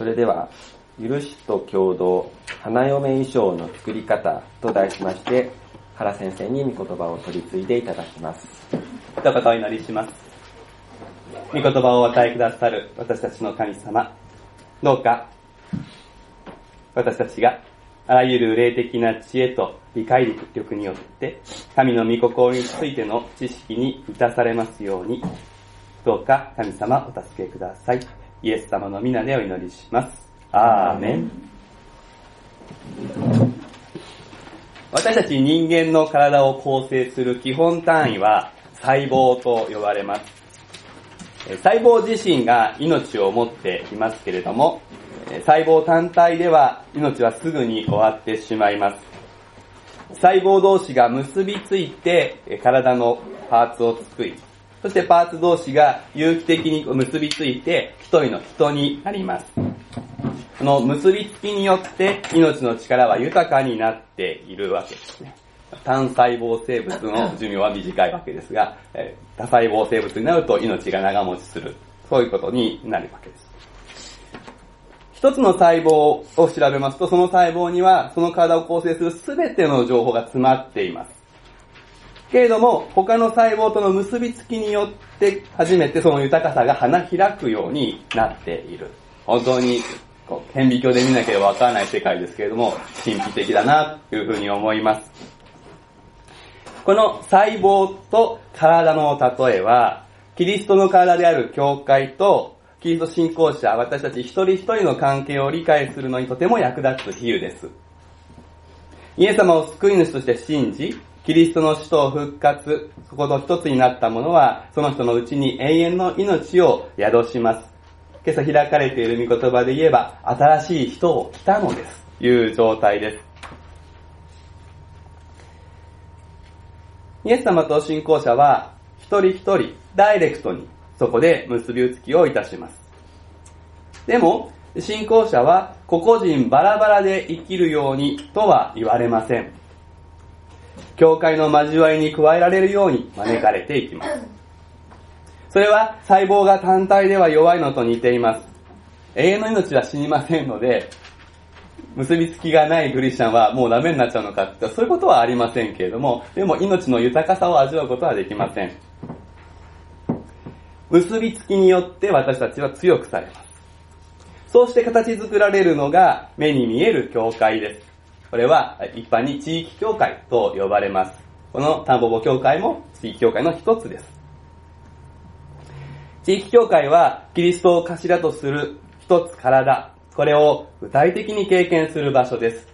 それでは、許しと共同、花嫁衣装の作り方と題しまして、原先生に御言葉を取り継いでいただきます。一言お祈りします。御言葉をお与えくださる私たちの神様、どうか、私たちがあらゆる霊的な知恵と理解力によって、神の御心についての知識に満たされますように、どうか神様お助けください。イエス様の皆でお祈りします。アーメン。私たち人間の体を構成する基本単位は細胞と呼ばれます。細胞自身が命を持っていますけれども、細胞単体では命はすぐに終わってしまいます。細胞同士が結びついて体のパーツを作り、そしてパーツ同士が有機的に結びついて一人の人になります。この結びつきによって命の力は豊かになっているわけですね。単細胞生物の寿命は短いわけですが、多細胞生物になると命が長持ちする。そういうことになるわけです。一つの細胞を調べますと、その細胞にはその体を構成する全ての情報が詰まっています。けれども、他の細胞との結びつきによって初めてその豊かさが花開くようになっている。本当に、顕微鏡で見なければわからない世界ですけれども、神秘的だな、というふうに思います。この細胞と体の例えは、キリストの体である教会と、キリスト信仰者、私たち一人一人の関係を理解するのにとても役立つ比喩です。イエス様を救い主として信じ、キリストの死と復活、そこと一つになった者は、その人のうちに永遠の命を宿します。今朝開かれている御言葉で言えば、新しい人を来たのです。いう状態です。イエス様と信仰者は、一人一人、ダイレクトに、そこで結びつきをいたします。でも、信仰者は個々人バラバラで生きるようにとは言われません。教会の交わりに加えられるように招かれていきます。それは細胞が単体では弱いのと似ています。永遠の命は死にませんので、結びつきがないクリスチャンはもうダメになっちゃうのかってそういうことはありませんけれども、でも命の豊かさを味わうことはできません。結びつきによって私たちは強くされます。そうして形作られるのが目に見える教会です。これは一般に地域協会と呼ばれます。この田んぼぼ協会も地域協会の一つです。地域協会はキリストを頭とする一つ体、これを具体的に経験する場所です。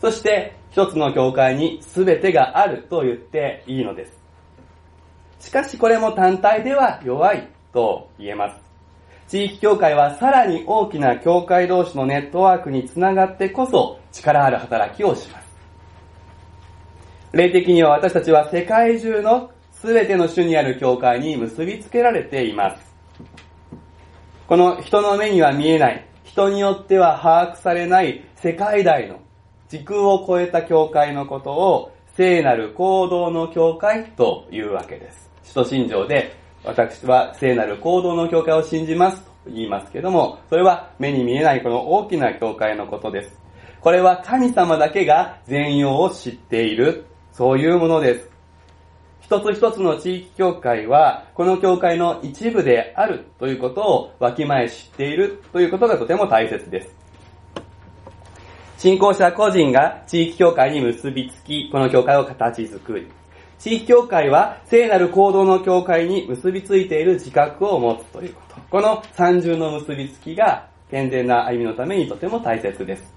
そして一つの教会に全てがあると言っていいのです。しかしこれも単体では弱いと言えます。地域協会はさらに大きな協会同士のネットワークにつながってこそ力ある働きをします。霊的には私たちは世界中の全ての種にある教会に結びつけられています。この人の目には見えない、人によっては把握されない世界大の時空を超えた教会のことを聖なる行動の教会というわけです。使徒信条で私は聖なる行動の教会を信じますと言いますけども、それは目に見えないこの大きな教会のことです。これは神様だけが全容を知っている、そういうものです。一つ一つの地域教会は、この教会の一部であるということをわきまえ知っているということがとても大切です。信仰者個人が地域教会に結びつき、この教会を形作り、地域協会は聖なる行動の教会に結びついている自覚を持つということ。この三重の結びつきが健全な歩みのためにとても大切です。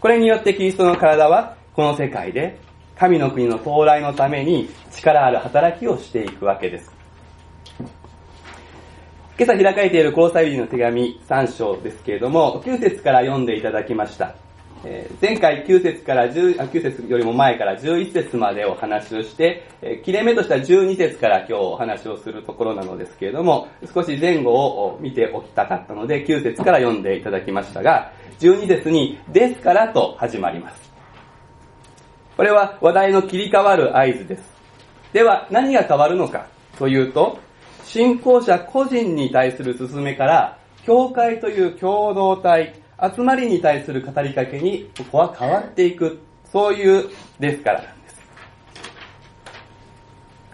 これによってキリストの体はこの世界で神の国の到来のために力ある働きをしていくわけです。今朝開かれている交際日の手紙3章ですけれども、9節から読んでいただきました。え前回9節から10あ、9節よりも前から11節までお話をして、え切れ目としては12節から今日お話をするところなのですけれども、少し前後を見ておきたかったので、9節から読んでいただきましたが、12節に、ですからと始まります。これは話題の切り替わる合図です。では、何が変わるのかというと、信仰者個人に対する進めから、教会という共同体、集まりに対する語りかけに、ここは変わっていく。そういうですからなんです。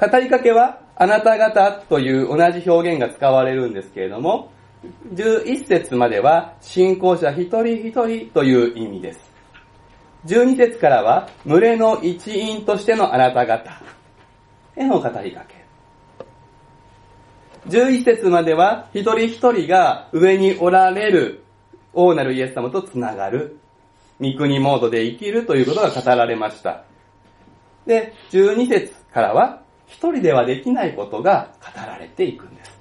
語りかけは、あなた方という同じ表現が使われるんですけれども、11節までは信仰者一人一人という意味です。12節からは群れの一員としてのあなた方への語りかけ。11節までは一人一人が上におられる王なるイエス様とつながる。御国モードで生きるということが語られました。で、12節からは一人ではできないことが語られていくんです。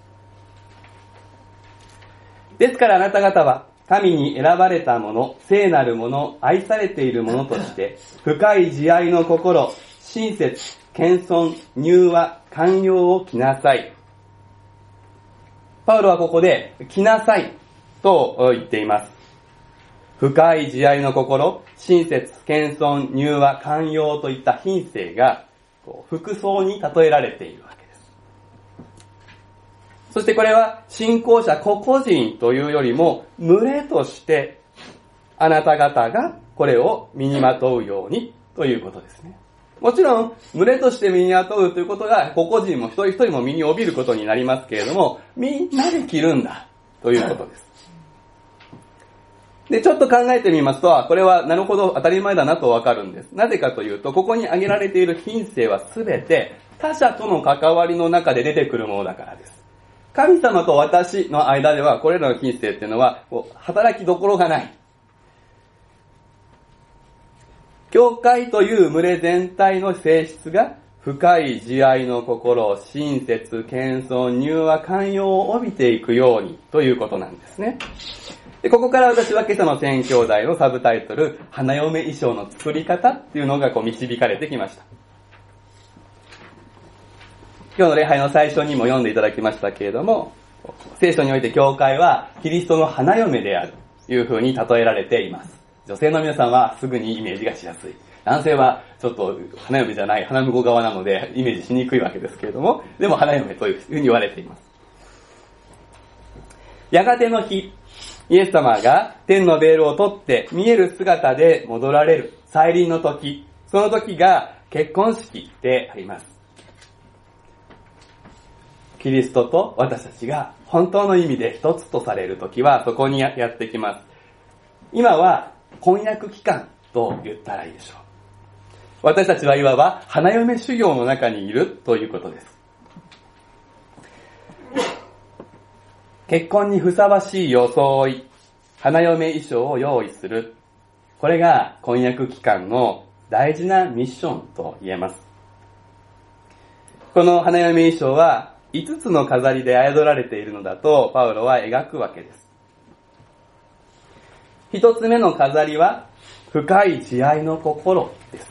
ですからあなた方は神に選ばれた者、聖なる者、愛されている者として、深い慈愛の心、親切、謙遜、柔和、寛容を着なさい。パウロはここで、着なさいと言っています。深い慈愛の心、親切、謙遜、柔和、寛容といった品性が、服装に例えられているわけです。そしてこれは信仰者個々人というよりも、群れとしてあなた方がこれを身にまとうようにということですね。もちろん、群れとして身にまとうということが、個々人も一人一人も身に帯びることになりますけれども、みんなで着るんだということです。で、ちょっと考えてみますと、これはなるほど当たり前だなとわかるんです。なぜかというと、ここに挙げられている品性はすべて他者との関わりの中で出てくるものだからです。神様と私の間では、これらの品性っていうのは、働きどころがない。教会という群れ全体の性質が、深い慈愛の心、親切、謙遜、柔和、寛容を帯びていくようにということなんですね。で、ここから私は今朝の宣教題のサブタイトル、花嫁衣装の作り方っていうのがこう導かれてきました。今日の礼拝の最初にも読んでいただきましたけれども、聖書において教会はキリストの花嫁であるという風に例えられています。女性の皆さんはすぐにイメージがしやすい。男性はちょっと花嫁じゃない、花婿側なのでイメージしにくいわけですけれども、でも花嫁というふうに言われています。やがての日、イエス様が天のベールを取って見える姿で戻られる再臨の時、その時が結婚式であります。キリストと私たちが本当の意味で一つとされる時はそこにやってきます。今は婚約期間と言ったらいいでしょう。私たちはいわば花嫁修行の中にいるということです。結婚にふさわしい装い、花嫁衣装を用意する。これが婚約期間の大事なミッションと言えます。この花嫁衣装は5つの飾りで操られているのだとパウロは描くわけです。一つ目の飾りは深い慈愛の心です。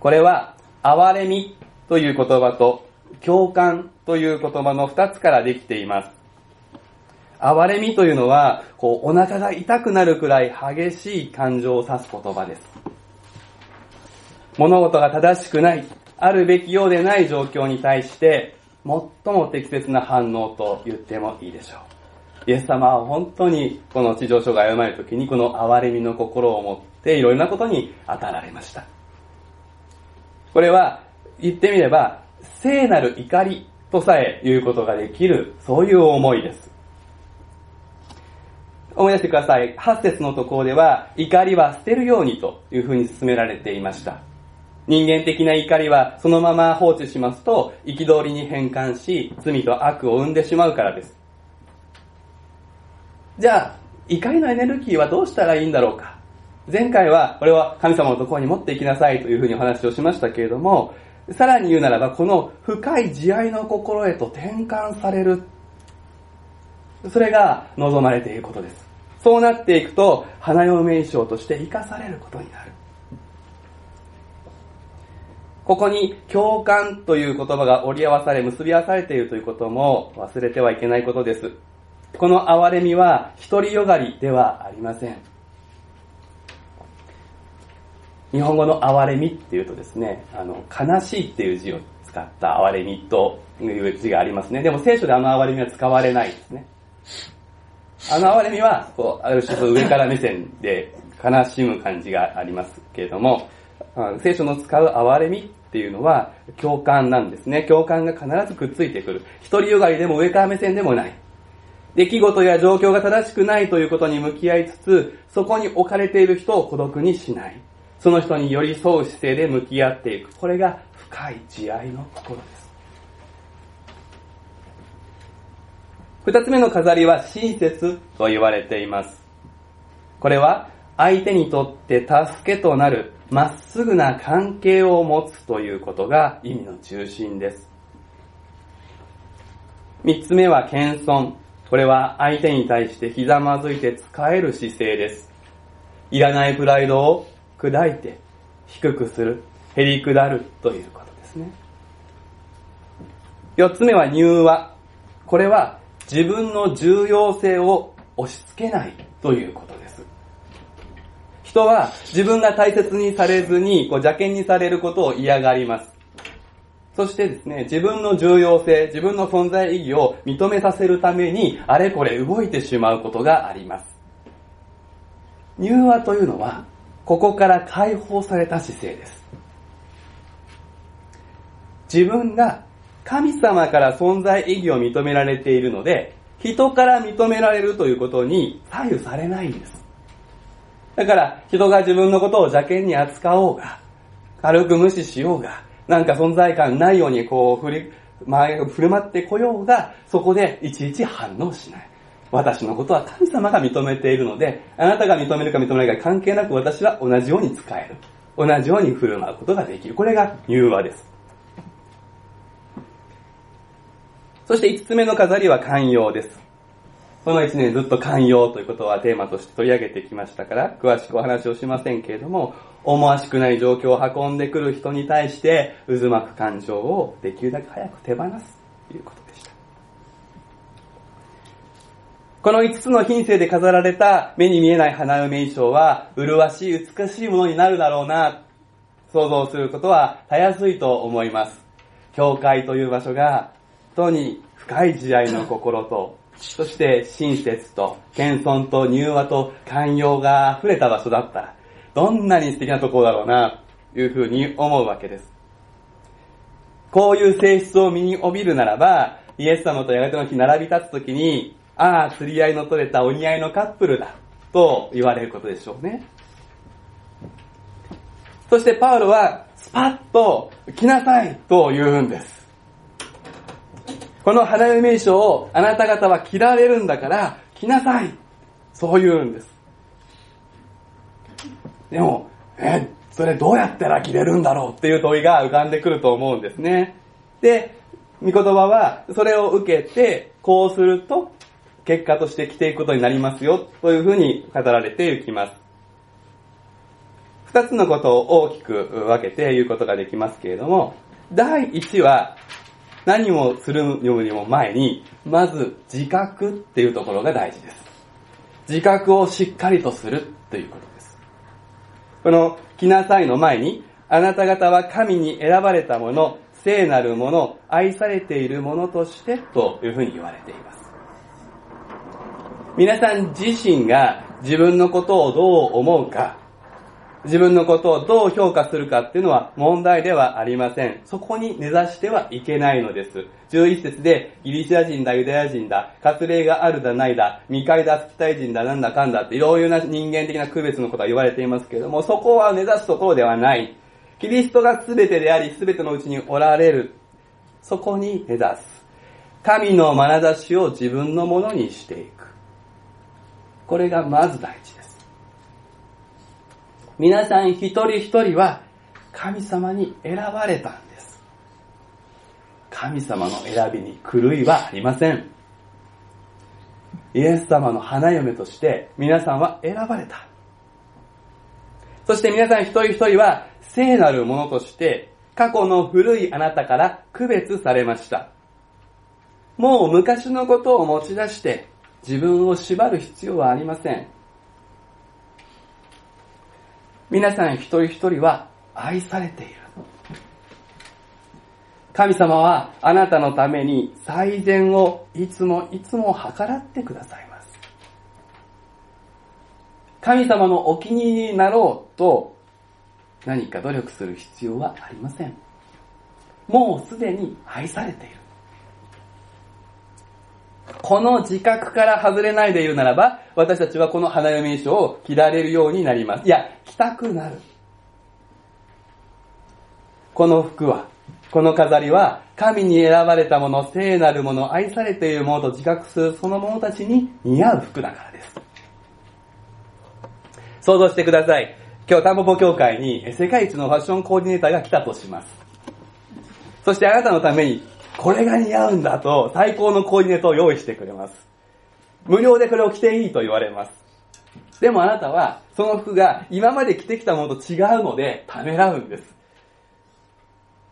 これは憐れみという言葉と共感という言葉の二つからできています。哀れみというのは、こう、お腹が痛くなるくらい激しい感情を指す言葉です。物事が正しくない、あるべきようでない状況に対して、最も適切な反応と言ってもいいでしょう。イエス様は本当にこの地上書が歩まれる時にこの哀れみの心を持っていろいろなことに当たられました。これは言ってみれば聖なる怒りとさえ言うことができる、そういう思いです。思い出してください。8節のところでは、怒りは捨てるようにというふうに進められていました。人間的な怒りはそのまま放置しますと、憤りに変換し、罪と悪を生んでしまうからです。じゃあ、怒りのエネルギーはどうしたらいいんだろうか。前回は、これは神様のところに持っていきなさいというふうにお話をしましたけれども、さらに言うならば、この深い慈愛の心へと転換される。それが望まれていることです。そうなっていくと、花嫁名称として生かされることになる。ここに共感という言葉が折り合わされ、結び合わされているということも忘れてはいけないことです。この哀れみは独りよがりではありません。日本語の哀れみっていうとですね、あの、悲しいっていう字を使った哀れみという字がありますね。でも聖書であの哀れみは使われないですね。あの哀れみは、こう、ある種上から目線で悲しむ感じがありますけれども、聖書の使う哀れみっていうのは共感なんですね。共感が必ずくっついてくる。一人よがりでも上から目線でもない。出来事や状況が正しくないということに向き合いつつ、そこに置かれている人を孤独にしない。その人に寄り添う姿勢で向き合っていく。これが深い慈愛の心です。二つ目の飾りは親切と言われています。これは相手にとって助けとなるまっすぐな関係を持つということが意味の中心です。三つ目は謙遜。これは相手に対してひざまずいて使える姿勢です。いらないプライドを砕いて低くする、減り下るということですね。四つ目は柔和。これは自分の重要性を押し付けないということです。人は自分が大切にされずに、こう邪険にされることを嫌がります。そしてですね、自分の重要性、自分の存在意義を認めさせるために、あれこれ動いてしまうことがあります。柔和というのは、ここから解放された姿勢です。自分が神様から存在意義を認められているので、人から認められるということに左右されないんです。だから人が自分のことを邪険に扱おうが、軽く無視しようが、なんか存在感ないようにこう振り、前振る舞ってこようが、そこでいちいち反応しない。私のことは神様が認めているので、あなたが認めるか認めないか関係なく私は同じように使える。同じように振る舞うことができる。これが柔和です。そして5つ目の飾りは寛容です。この1年ずっと寛容ということはテーマとして取り上げてきましたから、詳しくお話をしませんけれども、思わしくない状況を運んでくる人に対して、渦巻く感情をできるだけ早く手放すということでした。この5つの品性で飾られた目に見えない花嫁衣装は、麗しい美しいものになるだろうな、想像することはたやすいと思います。教会という場所が、本当に深い慈愛の心とそして親切と謙遜と柔和と寛容が溢れた場所だったら、どんなに素敵なところだろうな、というふうに思うわけです。こういう性質を身に帯びるならば、イエス様とやがての日並び立つときに、ああ、釣り合いの取れたお似合いのカップルだ、と言われることでしょうね。そしてパウロは、スパッと来なさいと言うんです。この花嫁衣装をあなた方は着られるんだから着なさい。そう言うんです。でも、え、それどうやったら着れるんだろうっていう問いが浮かんでくると思うんですね。で、御言葉はそれを受けて、こうすると結果として着ていくことになりますよというふうに語られていきます。二つのことを大きく分けて言うことができますけれども、第一は何をするよりも前に、まず自覚っていうところが大事です。自覚をしっかりとするということです。この、来なさいの前に、あなた方は神に選ばれたもの、聖なるもの、愛されているものとしてというふうに言われています。皆さん自身が自分のことをどう思うか、自分のことをどう評価するかっていうのは問題ではありません。そこに根ざしてはいけないのです。11節でギリシア人だ、ユダヤ人だ、割礼があるだないだ、未開だ、スキタイ人だ、なんだかんだっていろいろな人間的な区別のことが言われていますけれども、そこは根ざすところではない。キリストが全てであり、全てのうちにおられる。そこに根ざす。神の眼差しを自分のものにしていく。これがまず大事です。皆さん一人一人は神様に選ばれたんです。神様の選びに狂いはありません。イエス様の花嫁として皆さんは選ばれた。そして皆さん一人一人は聖なるものとして過去の古いあなたから区別されました。もう昔のことを持ち出して自分を縛る必要はありません。皆さん一人一人は愛されている。神様はあなたのために最善をいつもいつも計らってくださいます。神様のお気に入りになろうと何か努力する必要はありません。もうすでに愛されている。この自覚から外れないで言うならば、私たちはこの花嫁衣装を着られるようになります。いや、着たくなる。この服は、この飾りは、神に選ばれたもの、聖なるもの、愛されているものと自覚するその者たちに似合う服だからです。想像してください。今日、タンポポ協会に世界一のファッションコーディネーターが来たとします。そしてあなたのためにこれが似合うんだと最高のコーディネートを用意してくれます。無料でこれを着ていいと言われます。でもあなたはその服が今まで着てきたものと違うのでためらうんです。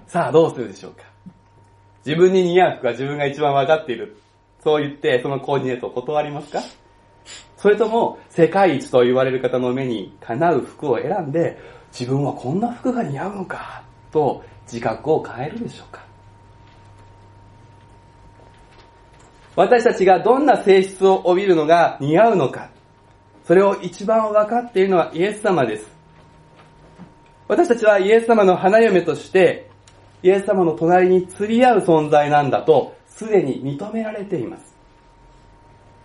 さあどうするでしょうか自分に似合う服が自分が一番分かっている。そう言ってそのコーディネートを断りますかそれとも世界一と言われる方の目にかなう服を選んで自分はこんな服が似合うのかと自覚を変えるでしょうか私たちがどんな性質を帯びるのが似合うのか、それを一番分かっているのはイエス様です。私たちはイエス様の花嫁として、イエス様の隣に釣り合う存在なんだと、すでに認められています。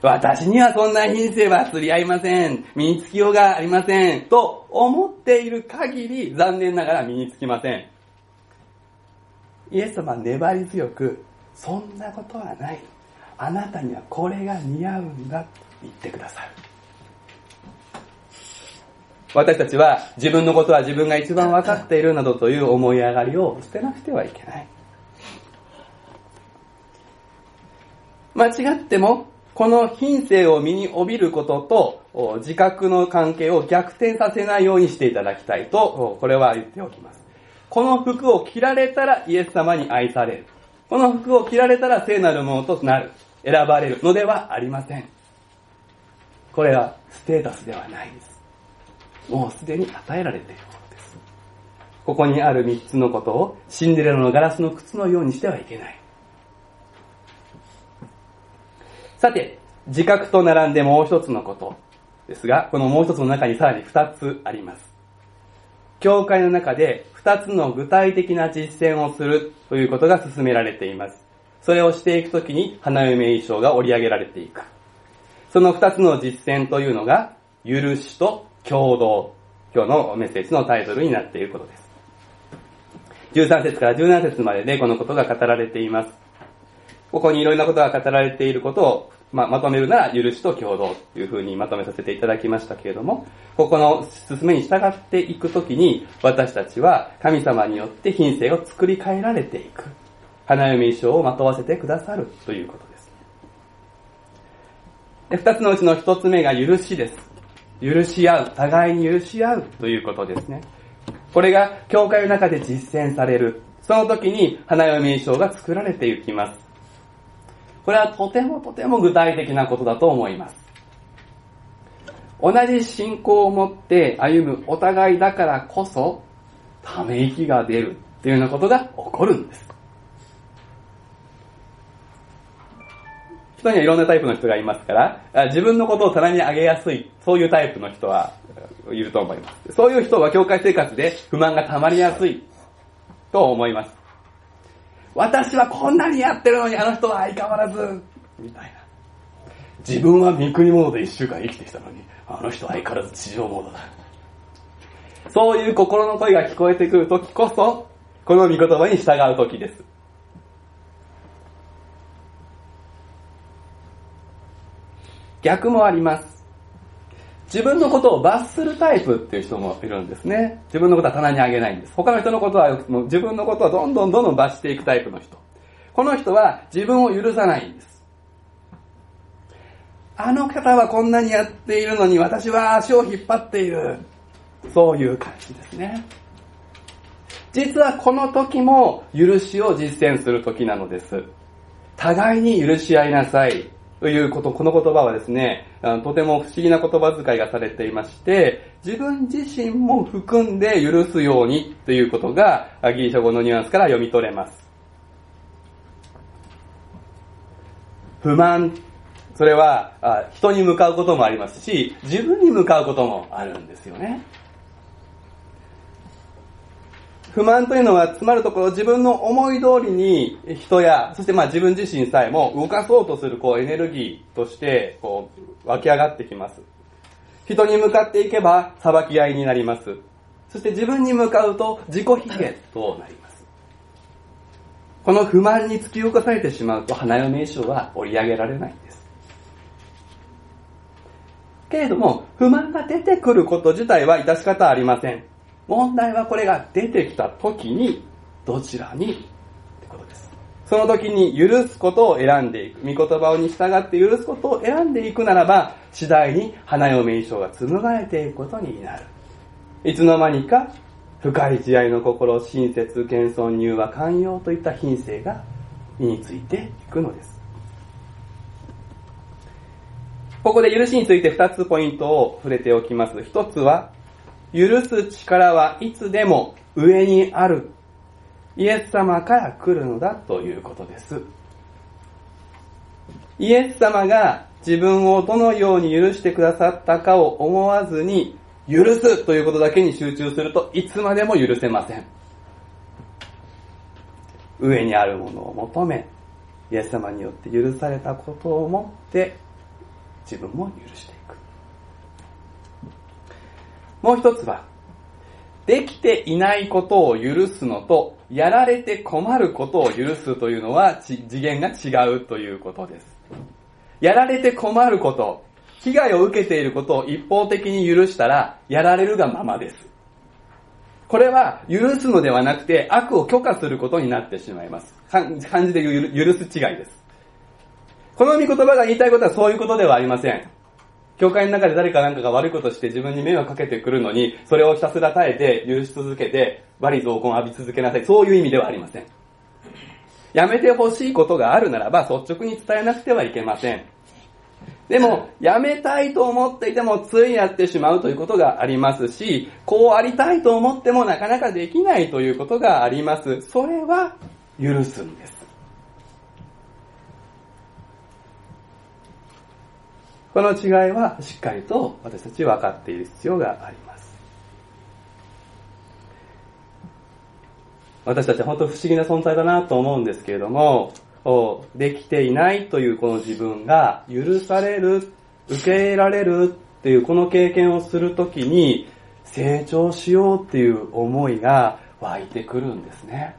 私にはそんな品性は釣り合いません。身につきようがありません。と思っている限り残念ながら身につきません。イエス様は粘り強く、そんなことはない。あなたにはこれが似合うんだと言ってくださる。私たちは自分のことは自分が一番分かっているなどという思い上がりを捨てなくてはいけない。間違っても、この品性を身に帯びることと自覚の関係を逆転させないようにしていただきたいと、これは言っておきます。この服を着られたらイエス様に愛される。この服を着られたら聖なるものとなる。選ばれるのではありません。これはステータスではないです。もうすでに与えられているものです。ここにある三つのことをシンデレラのガラスの靴のようにしてはいけない。さて、自覚と並んでもう一つのことですが、このもう一つの中にさらに二つあります。教会の中で二つの具体的な実践をするということが進められています。それをしていくときに花嫁衣装が織り上げられていく。その二つの実践というのが、許しと共同。今日のメッセージのタイトルになっていることです。13節から17節まででこのことが語られています。ここにいろんなことが語られていることを、ままとめるなら、許しと共同というふうにまとめさせていただきましたけれども、ここの進めに従っていくときに、私たちは神様によって品性を作り変えられていく。花嫁衣装をまとわせてくださるということです。で二つのうちの一つ目が許しです。許し合う、互いに許し合うということですね。これが教会の中で実践される。その時に花嫁衣装が作られていきます。これはとてもとても具体的なことだと思います。同じ信仰を持って歩むお互いだからこそ、ため息が出るっていうようなことが起こるんです。人にはいろんなタイプの人がいますから、自分のことを棚に上げやすい、そういうタイプの人はいると思います。そういう人は教会生活で不満が溜まりやすいと思います。私はこんなにやってるのにあの人は相変わらず、みたいな。自分は三国者で一週間生きてきたのに、あの人は相変わらず地上者だ。そういう心の声が聞こえてくるときこそ、この御言葉に従うときです。逆もあります。自分のことを罰するタイプっていう人もいるんですね。自分のことは棚にあげないんです。他の人のことは、もう自分のことはどんどんどんどん罰していくタイプの人。この人は自分を許さないんです。あの方はこんなにやっているのに私は足を引っ張っている。そういう感じですね。実はこの時も許しを実践する時なのです。互いに許し合いなさい。ということ、この言葉はですね、とても不思議な言葉遣いがされていまして、自分自身も含んで許すようにということがギリシャ語のニュアンスから読み取れます。不満、それは人に向かうこともありますし、自分に向かうこともあるんですよね。不満というのは、つまるところ自分の思い通りに人や、そしてまあ自分自身さえも動かそうとするこうエネルギーとしてこう湧き上がってきます。人に向かっていけば裁き合いになります。そして自分に向かうと自己卑下となります。この不満に突き起こされてしまうと花嫁衣装は折り上げられないんです。けれども、不満が出てくること自体は致し方ありません。問題はこれが出てきた時に、どちらに？ってことです。その時に許すことを選んでいく。御言葉に従って許すことを選んでいくならば、次第に花嫁衣装が紡がれていくことになる。いつの間にか、深い慈愛の心、親切、謙遜、入和、寛容といった品性が身についていくのです。ここで許しについて二つポイントを触れておきます。一つは、許す力はいつでも上にある。イエス様から来るのだということです。イエス様が自分をどのように許してくださったかを思わずに、許すということだけに集中するといつまでも許せません。上にあるものを求め、イエス様によって許されたことをもって自分も許してもう一つは、できていないことを許すのと、やられて困ることを許すというのは次元が違うということです。やられて困ること、被害を受けていることを一方的に許したら、やられるがままです。これは許すのではなくて悪を許可することになってしまいます。漢字で言う許す違いです。この御言葉が言いたいことはそういうことではありません。教会の中で誰かなんかが悪いことして自分に迷惑かけてくるのに、それをひたすら耐えて許し続けて、悪い増根を浴び続けなさい。そういう意味ではありません。やめてほしいことがあるならば、率直に伝えなくてはいけません。でも、やめたいと思っていても、ついやってしまうということがありますし、こうありたいと思ってもなかなかできないということがあります。それは、許すんです。この違いはしっかりと私たち分かっている必要があります。私たちは本当不思議な存在だなと思うんですけれども、できていないというこの自分が許される、受け入れられるっていうこの経験をするときに成長しようっていう思いが湧いてくるんですね。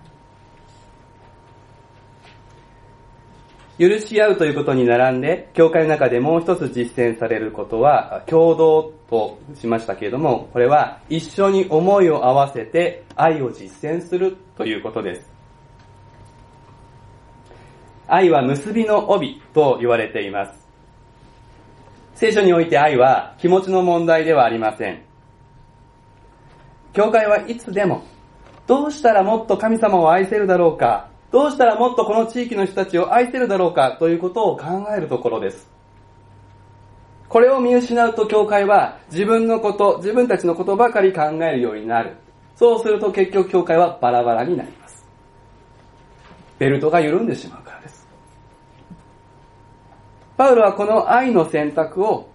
許し合うということに並んで、教会の中でもう一つ実践されることは、共同としましたけれども、これは一緒に思いを合わせて愛を実践するということです。愛は結びの帯と言われています。聖書において愛は気持ちの問題ではありません。教会はいつでも、どうしたらもっと神様を愛せるだろうかどうしたらもっとこの地域の人たちを愛せるだろうかということを考えるところです。これを見失うと教会は自分のこと、自分たちのことばかり考えるようになる。そうすると結局教会はバラバラになります。ベルトが緩んでしまうからです。パウロはこの愛の選択を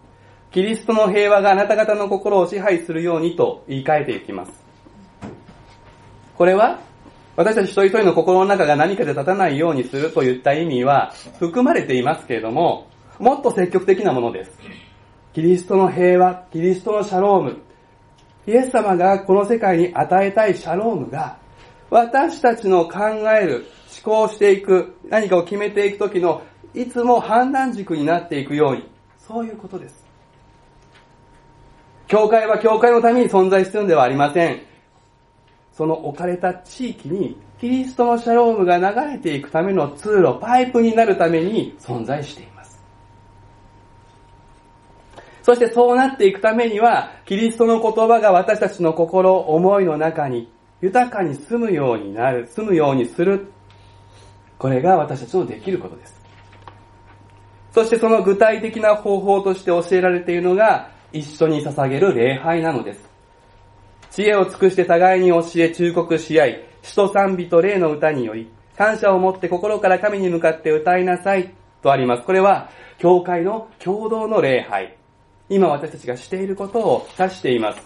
キリストの平和があなた方の心を支配するようにと言い換えていきます。これは私たち一人一人の心の中が何かで立たないようにするといった意味は含まれていますけれども、もっと積極的なものです。キリストの平和、キリストのシャローム、イエス様がこの世界に与えたいシャロームが、私たちの考える、思考していく、何かを決めていくときの、いつも判断軸になっていくように、そういうことです。教会は教会のために存在しているのではありません。その置かれた地域にキリストのシャロームが流れていくための通路、パイプになるために存在しています。そしてそうなっていくためには、キリストの言葉が私たちの心、思いの中に豊かに住むようになる、住むようにする。これが私たちのできることです。そしてその具体的な方法として教えられているのが、一緒に捧げる礼拝なのです。知恵を尽くして互いに教え忠告し合い、使徒賛美と霊の歌により、感謝を持って心から神に向かって歌いなさい。とあります。これは、教会の共同の礼拝。今私たちがしていることを指しています。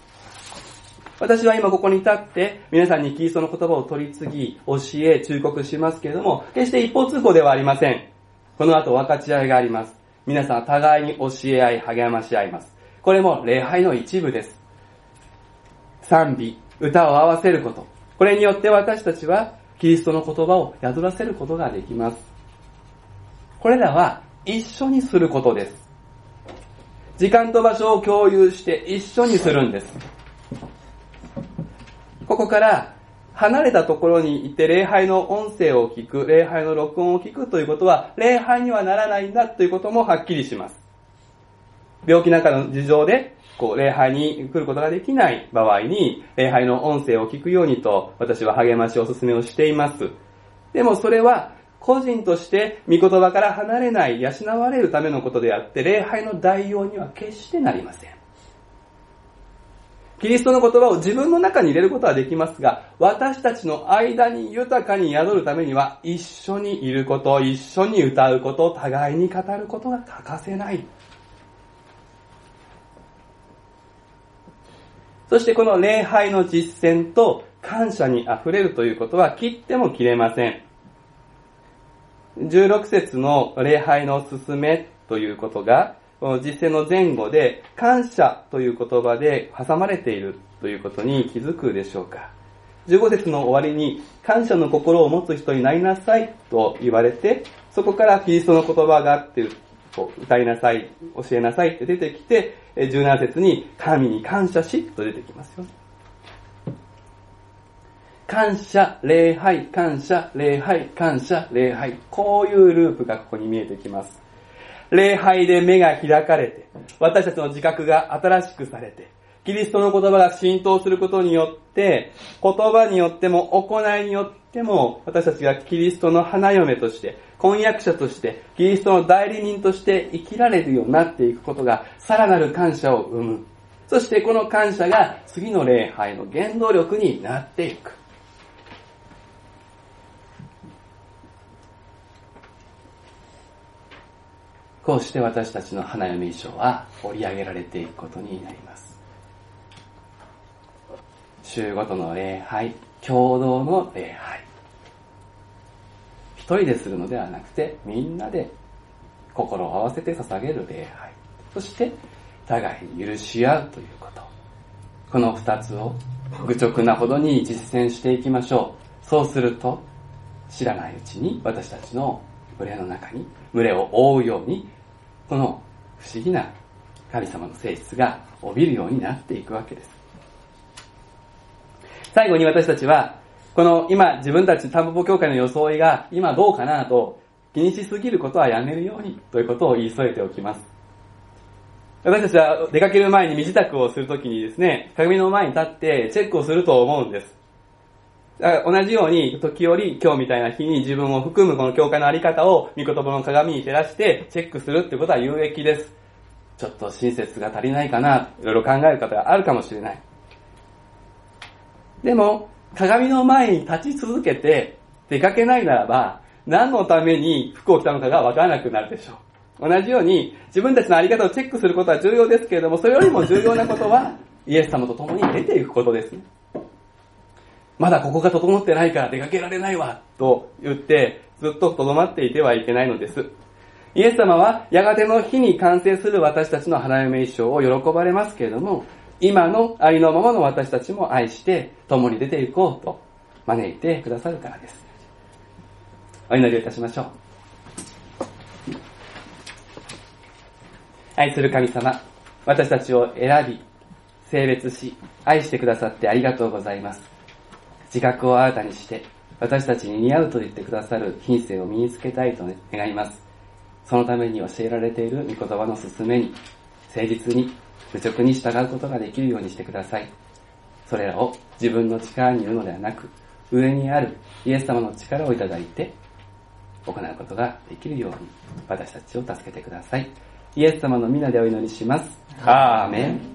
私は今ここに立って、皆さんにキリストの言葉を取り次ぎ、教え、忠告しますけれども、決して一方通行ではありません。この後分かち合いがあります。皆さん互いに教え合い、励まし合います。これも礼拝の一部です。賛美、歌を合わせること。これによって私たちはキリストの言葉を宿らせることができます。これらは一緒にすることです。時間と場所を共有して一緒にするんです。ここから離れたところにいて礼拝の音声を聞く、礼拝の録音を聞くということは、礼拝にはならないんだということもはっきりします。病気なんかの事情で、こう、礼拝に来ることができない場合に、礼拝の音声を聞くようにと、私は励ましお勧めをしています。でもそれは、個人として御言葉から離れない、養われるためのことであって、礼拝の代用には決してなりません。キリストの言葉を自分の中に入れることはできますが、私たちの間に豊かに宿るためには、一緒にいること、一緒に歌うこと、互いに語ることが欠かせない。そしてこの礼拝の実践と感謝に溢れるということは切っても切れません。16節の礼拝の勧めということが、この実践の前後で感謝という言葉で挟まれているということに気づくでしょうか。15節の終わりに感謝の心を持つ人になりなさいと言われて、そこからキリストの言葉があって、こう歌いなさい、教えなさいって出てきて、17節に神に感謝しと出てきますよ。感謝、礼拝、感謝、礼拝、感謝、礼拝。こういうループがここに見えてきます。礼拝で目が開かれて、私たちの自覚が新しくされて、キリストの言葉が浸透することによって、言葉によっても行いによってでも、私たちがキリストの花嫁として、婚約者として、キリストの代理人として生きられるようになっていくことが、さらなる感謝を生む。そしてこの感謝が次の礼拝の原動力になっていく。こうして私たちの花嫁衣装は織り上げられていくことになります。週ごとの礼拝、共同の礼拝。一人でするのではなくて、みんなで心を合わせて捧げる礼拝。そして、互いに許し合うということ。この二つを愚直なほどに実践していきましょう。そうすると、知らないうちに私たちの群れの中に群れを覆うようにこの不思議な神様の性質が帯びるようになっていくわけです。最後に私たちは、この今自分たちタンポポ協会の装いが今どうかなと気にしすぎることはやめるようにということを言い添えておきます。私たちは出かける前に身支度をするときにですね、鏡の前に立ってチェックをすると思うんです。同じように、時折、今日みたいな日に自分を含むこの教会のあり方を、御言葉の鏡に照らしてチェックするってことは有益です。ちょっと親切が足りないかな、いろいろ考える方があるかもしれない。でも、鏡の前に立ち続けて出かけないならば、何のために服を着たのかがわからなくなるでしょう。同じように、自分たちのあり方をチェックすることは重要ですけれども、それよりも重要なことは、イエス様と共に出ていくことです。まだここが整ってないから出かけられないわ、と言って、ずっと留まっていてはいけないのです。イエス様は、やがての日に完成する私たちの花嫁衣装を喜ばれますけれども、今のありのままの私たちも愛して、共に出ていこうと招いてくださるからです。お祈りをいたしましょう。愛する神様、私たちを選び、性別し、愛してくださってありがとうございます。自覚を新たにして、私たちに似合うと言ってくださる品性を身につけたいと、願います。そのために教えられている御言葉の勧めに、誠実に、愚直に従うことができるようにしてください。それらを自分の力にいるのではなく、上にあるイエス様の力をいただいて、行うことができるように、私たちを助けてください。イエス様の皆でお祈りします。アーメン